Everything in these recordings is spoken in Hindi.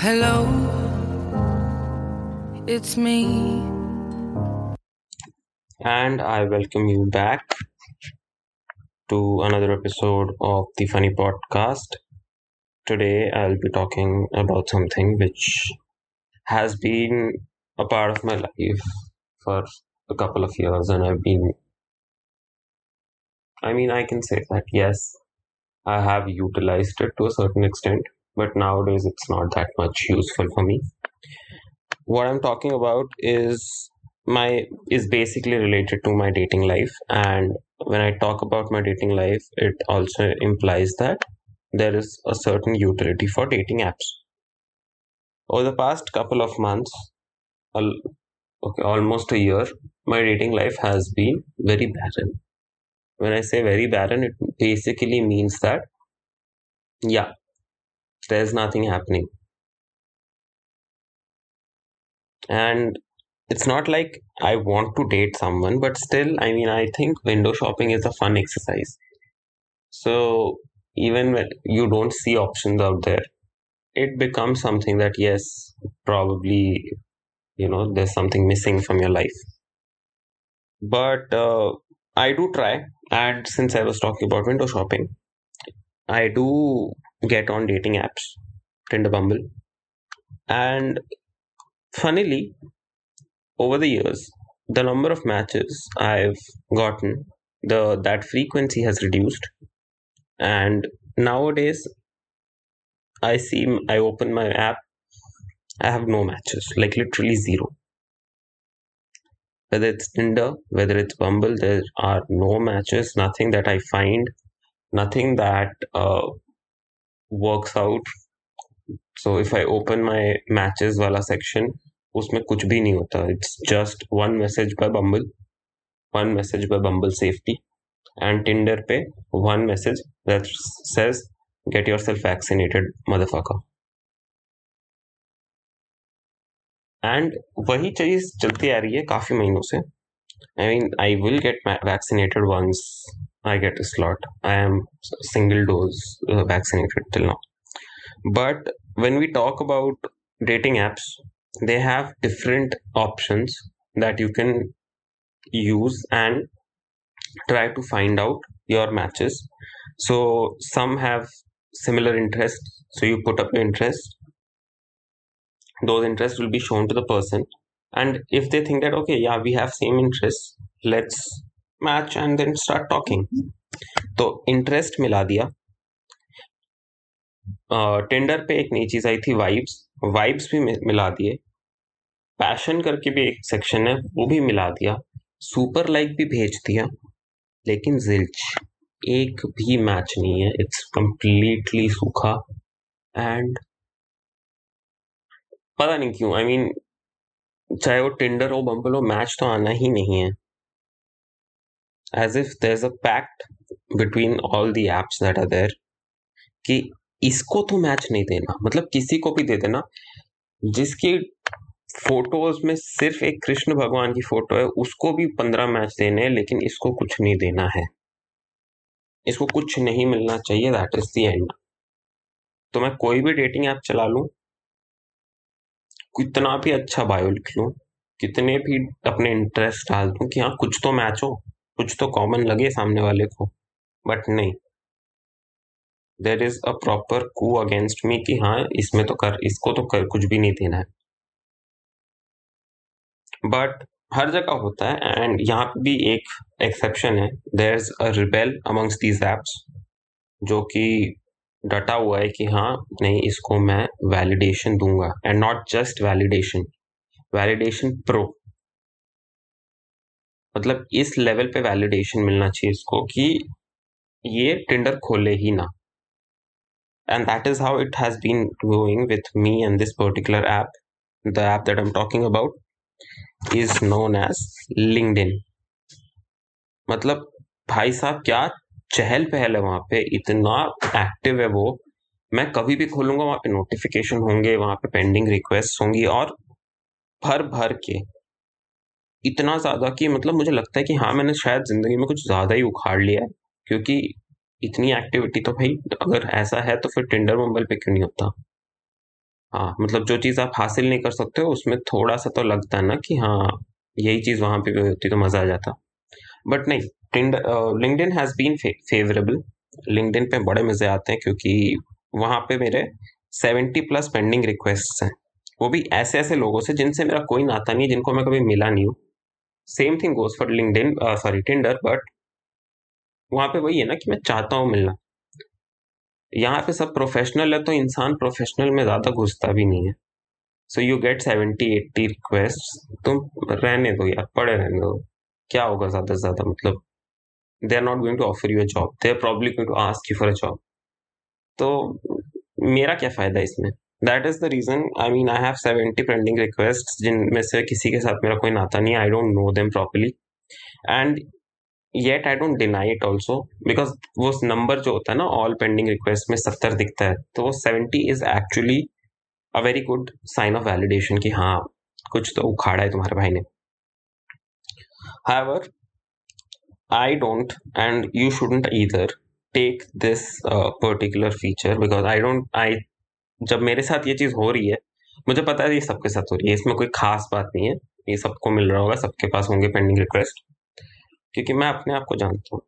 Hello, it's me. And I welcome you back to another episode of the Funny Podcast. Today I'll be talking about something which has been a part of my life for a couple of years, and I've been, I mean, I can say that yes, I have utilized it to a certain extent, but nowadays it's not that much useful for me. What I'm talking about is my is basically related to my dating life. And when i talk about my dating life it also implies that there is a certain utility for dating apps. Over the past couple of months okay almost a year my dating life has been very barren. When i say very barren it basically means that yeah there's nothing happening and it's not like I want to date someone, but still, I mean, I think window shopping is a fun exercise. So even when you don't see options out there, it becomes something that, yes, probably, you know, there's something missing from your life. But uh, I do try. And since I was talking about window shopping, I do get on dating apps, Tinder Bumble. And funnily, over the years, the number of matches I've gotten, the that frequency has reduced, and nowadays I see I open my app, I have no matches, like literally zero. Whether it's Tinder, whether it's Bumble, there are no matches, nothing that I find, nothing that uh, works out. So if I open my matches wala section, उसमें कुछ भी नहीं होता it's just one message by Bumble one message by Bumble safety and Tinder पे one message that says get yourself vaccinated motherfucker and वही चीज़ चलती आ रही है काफ़ी महीनों से. I mean I will get vaccinated once I get a slot. I am single dose uh, vaccinated till now. But when we talk about dating apps, they have different options that you can use and try to find out your matches. So some have similar interests. So you put up your interest. Those interests will be shown to the person. And if they think that, okay, yeah, we have same interests, let's match and then start talking तो इंटरेस्ट मिला दिया। टेंडर पे एक नई चीज़ आई थी वाइब्स वाइब्स भी मिला दिए। पैशन करके भी एक सेक्शन है वो भी मिला दिया। सुपर लाइक भी भेज दिया लेकिन जिल्च एक भी मैच नहीं है इट्स कंप्लीटली सूखा। एंड पता नहीं क्यों आई I मीन mean, चाहे वो टेंडर हो बम्बल हो मैच तो आना ही नहीं है। As if there's a pact between all the apps that are there कि इसको तो मैच नहीं देना। मतलब किसी को भी दे देना, जिसकी फ़ोटोज़ में सिर्फ़ एक कृष्ण भगवान की फ़ोटो है, उसको भी पंद्रह मैच देने हैं, लेकिन इसको कुछ नहीं देना है। इसको कुछ नहीं मिलना चाहिए दैट इज़ द एंड तो मैं कोई भी डेटिंग ऐप चला लूँ, कितना भी अच्छा बायो लिख लूँ, कितने भी अपने इंटरेस्ट डाल दूँ कि हाँ कुछ तो मैच हो। कुछ तो कॉमन लगे सामने वाले को बट नहीं। There is a proper coup against me कि हाँ इसमें तो कर, इसको तो कर, कुछ भी नहीं देना है। बट हर जगह होता है एंड यहाँ पे भी एक एक्सेप्शन है। There is a rebel amongst these apps जो कि डटा हुआ है कि हाँ नहीं, इसको मैं वैलिडेशन दूँगा। And not just validation validation pro मतलब इस लेवल पे वैलिडेशन मिलना चाहिए इसको कि ये टिंडर खोले ही ना। And that is how it has been going with me and this particular app the app that I am talking about is known as LinkedIn मतलब भाई साहब, क्या चहल पहल है वहाँ पे? इतना एक्टिव है वो। मैं कभी भी खोलूँगा, वहाँ पे नोटिफिकेशन होंगे, वहाँ पे पेंडिंग रिक्वेस्ट होंगी और भर भर के इतना ज़्यादा कि मतलब मुझे लगता है कि हाँ मैंने शायद ज़िंदगी में कुछ ज़्यादा ही उखाड़ लिया है, क्योंकि इतनी एक्टिविटी तो भाई, अगर ऐसा है तो फिर टिंडर मंबल पे क्यों नहीं होता? हाँ मतलब जो चीज़ आप हासिल नहीं कर सकते हो, उसमें थोड़ा सा तो लगता है ना कि हाँ यही चीज़ वहाँ पे भी होती तो मज़ा आ जाता। बट नहीं LinkedIn has been favourable LinkedIn पे बड़े मज़े आते हैं क्योंकि वहाँ पे मेरे सेवेंटी प्लस पेंडिंग रिक्वेस्ट हैं। वो भी ऐसे ऐसे लोगों से जिनसे मेरा कोई नाता नहीं है, जिनको मैं कभी मिला नहीं हूँ। Same thing goes for LinkedIn sorry Tinder but वहाँ पे वही है ना कि मैं चाहता हूँ मिलना। यहाँ पे सब प्रोफेशनल है तो इंसान प्रोफेशनल में ज़्यादा घुसता भी नहीं है। So you get seventy eighty request तुम रहने दो यार, पड़े रहने दो। क्या होगा ज़्यादा से ज़्यादा मतलब they are not going to offer you a job they are probably going to ask you for a job तो मेरा क्या फ़ायदा इसमें? That is the reason I mean I have seventy pending request जिनमें से किसी के साथ मेरा कोई नाता नहीं I don't know them properly and yet I don't deny it also because वो नंबर जो होता है ना ऑल पेंडिंग रिक्वेस्ट में सत्तर दिखता है तो वो seventy is actually a very good sign of validation कि हाँ कुछ तो उखाड़ा है तुम्हारे भाई ने However, I don't, and you shouldn't either take this uh, particular feature because I don't. I जब मेरे साथ ये चीज़ हो रही है, मुझे पता है ये सबके साथ हो रही है, इसमें कोई खास बात नहीं है, ये सबको मिल रहा होगा, सबके पास होंगे पेंडिंग रिक्वेस्ट क्योंकि मैं अपने आप को जानता हूँ।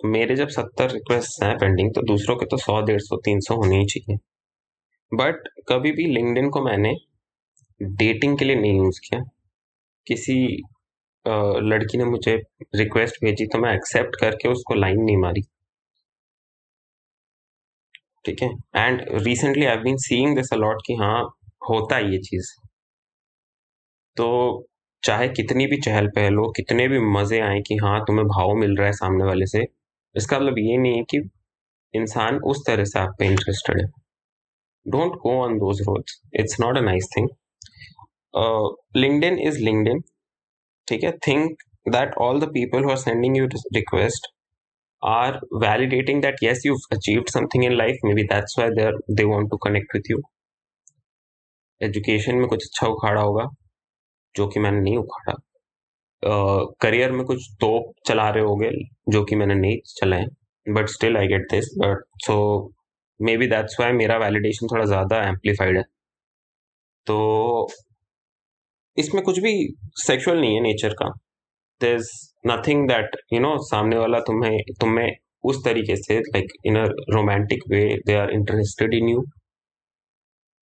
मेरे जब सत्तर रिक्वेस्ट हैं पेंडिंग तो दूसरों के तो सौ, डेढ़ सौ, तीन सौ होने ही चाहिए। बट कभी भी लिंकडिन को मैंने डेटिंग के लिए नहीं यूज़ किया। किसी लड़की ने मुझे रिक्वेस्ट भेजी तो मैं एक्सेप्ट करके उसको लाइन नहीं मारी। ठीक है? And recently I been seeing this a lot कि हाँ होता है ये चीज़। तो चाहे कितनी भी चहल पहल हो, कितने भी मज़े आए कि हाँ तुम्हें भाव मिल रहा है सामने वाले से, इसका मतलब ये नहीं है कि इंसान उस तरह से आप पे इंटरेस्टेड है। Don't go on those roads it's not a nice thing LinkedIn is LinkedIn ठीक है? Think that all the people who are sending you request are validating that yes you've achieved something in life. Maybe that's why they they want to connect with you. Education में कुछ अच्छा उखाड़ा होगा जो कि मैंने नहीं उखाड़ा। करियर uh, में कुछ तो चला रहे होगे जो कि मैंने नहीं चलाए but still I get this but so maybe that's why मेरा वैलिडेशन थोड़ा ज़्यादा एम्पलीफाइड है। तो इसमें कुछ भी सेक्सुअल नहीं है नेचर का। There nothing that you know सामने वाला तुम्हें तुम्हें उस तरीके से like in a romantic way they are interested in you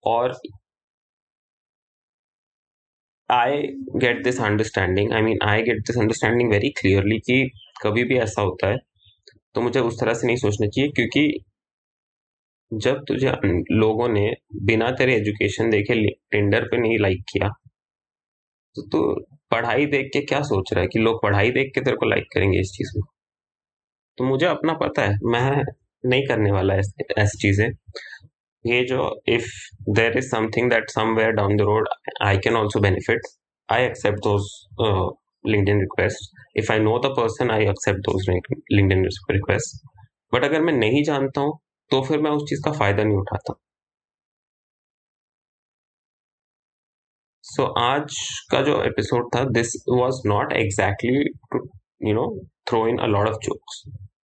और I get this understanding I mean I get this understanding very clearly कि कभी भी ऐसा होता है तो मुझे उस तरह से नहीं सोचना चाहिए क्योंकि जब तुझे लोगों ने बिना तेरे एजुकेशन देखे टेंडर पे नहीं लाइक किया तो तू पढ़ाई देख के क्या सोच रहा है कि लोग पढ़ाई देख के तेरे को लाइक करेंगे इस चीज़ में? तो मुझे अपना पता है, मैं नहीं करने वाला ऐसी चीज़ें। ये जो if there is something that somewhere down the road I can also benefit I accept those LinkedIn request if I know the person I accept those LinkedIn request but अगर मैं नहीं जानता हूँ तो फिर मैं उस चीज़ का फ़ायदा नहीं उठाता। सो आज का जो एपिसोड था this was not exactly to you know throw in a lot of jokes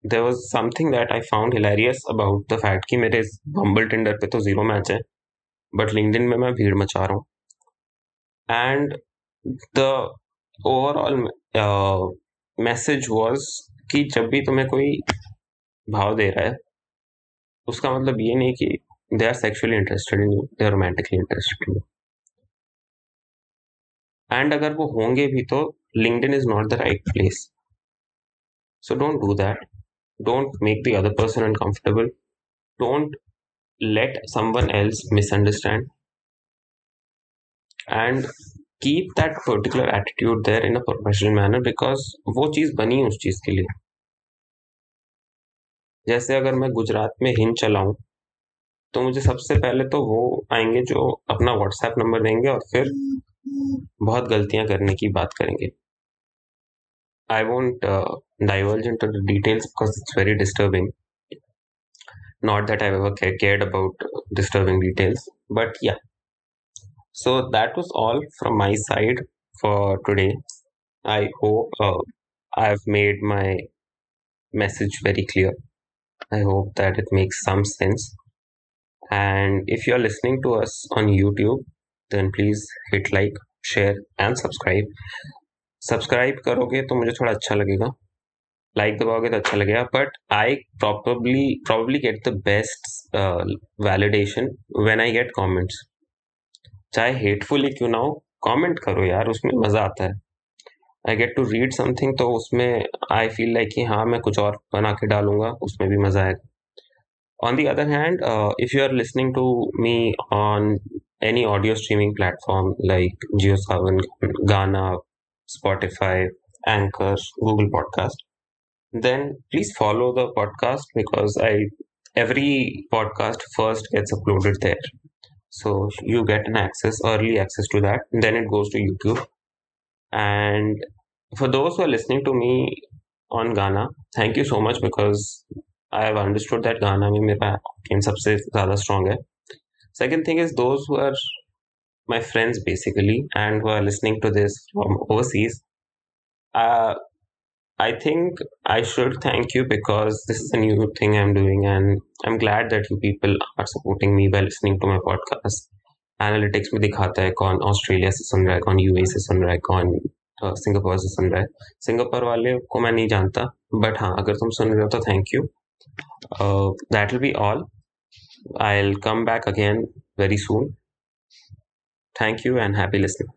there was something that I found hilarious about the fact कि मेरे इस बम्बल टेंडर पे तो ज़ीरो मैच है बट लिंकडिन में मैं भीड़ मचा रहा हूँ। And the overall message was कि जब भी तुम्हें कोई भाव दे रहा है, उसका मतलब ये नहीं कि they are sexually interested in you they are romantically interested in you and अगर वो होंगे भी तो LinkedIn is not the right place so don't do that don't make the other person uncomfortable don't let someone else misunderstand. And keep that particular attitude there in a professional manner because वो चीज़ बनी उस चीज़ के लिए. जैसे अगर मैं गुजरात में हिंद चलाऊं तो मुझे सबसे पहले तो वो आएँगे जो अपना व्हाट्सएप नंबर देंगे और फिर बहुत गलतियां करने की बात करेंगे I won't diverge into details because it's very disturbing not that I've ever cared about disturbing details, but yeah. So that was all from my side for today. I hope uh, I've made my message very clear. I hope that it makes some sense. And if you're listening to us on YouTube, then please hit like share and subscribe subscribe करोगे तो मुझे थोड़ा अच्छा लगेगा। लाइक दबाओगे तो अच्छा लगेगा but I properly probably get the best validation when I get comments चाहे हेटफुली क्यों ना हो कमेंट करो यार उसमें मज़ा आता है। I get to read something तो उसमें आई फील लाइक कि हाँ मैं कुछ और बना के डालूँगा उसमें भी मज़ा आएगा। On the other hand uh, if you are listening to me on any audio streaming platform like JioSavan, Ghana, Spotify, Anchor, Google Podcast, then please follow the podcast because I every podcast first gets uploaded there. So you get an access, early access to that. Then it goes to YouTube. And for those who are listening to me on Ghana, thank you so much because I have understood that Ghana में मेरा ऑडियंस सबसे ज़्यादा strong है. Second thing is those who are my friends basically and who are listening to this from overseas. Uh, I think I should thank you because this is a new thing I'm doing and I'm glad that you people are supporting me by listening to my podcast. Analytics में दिखाता है कौन ऑस्ट्रेलिया से सुन रहा है कौन यूए से सुन रहा है कौन सिंगापुर से सुन रहा है सिंगापुर वाले को मैं नहीं जानता बट हाँ अगर तुम सुन रहे हो तो thank you that will be all I'll come back again very soon. Thank you and happy listening.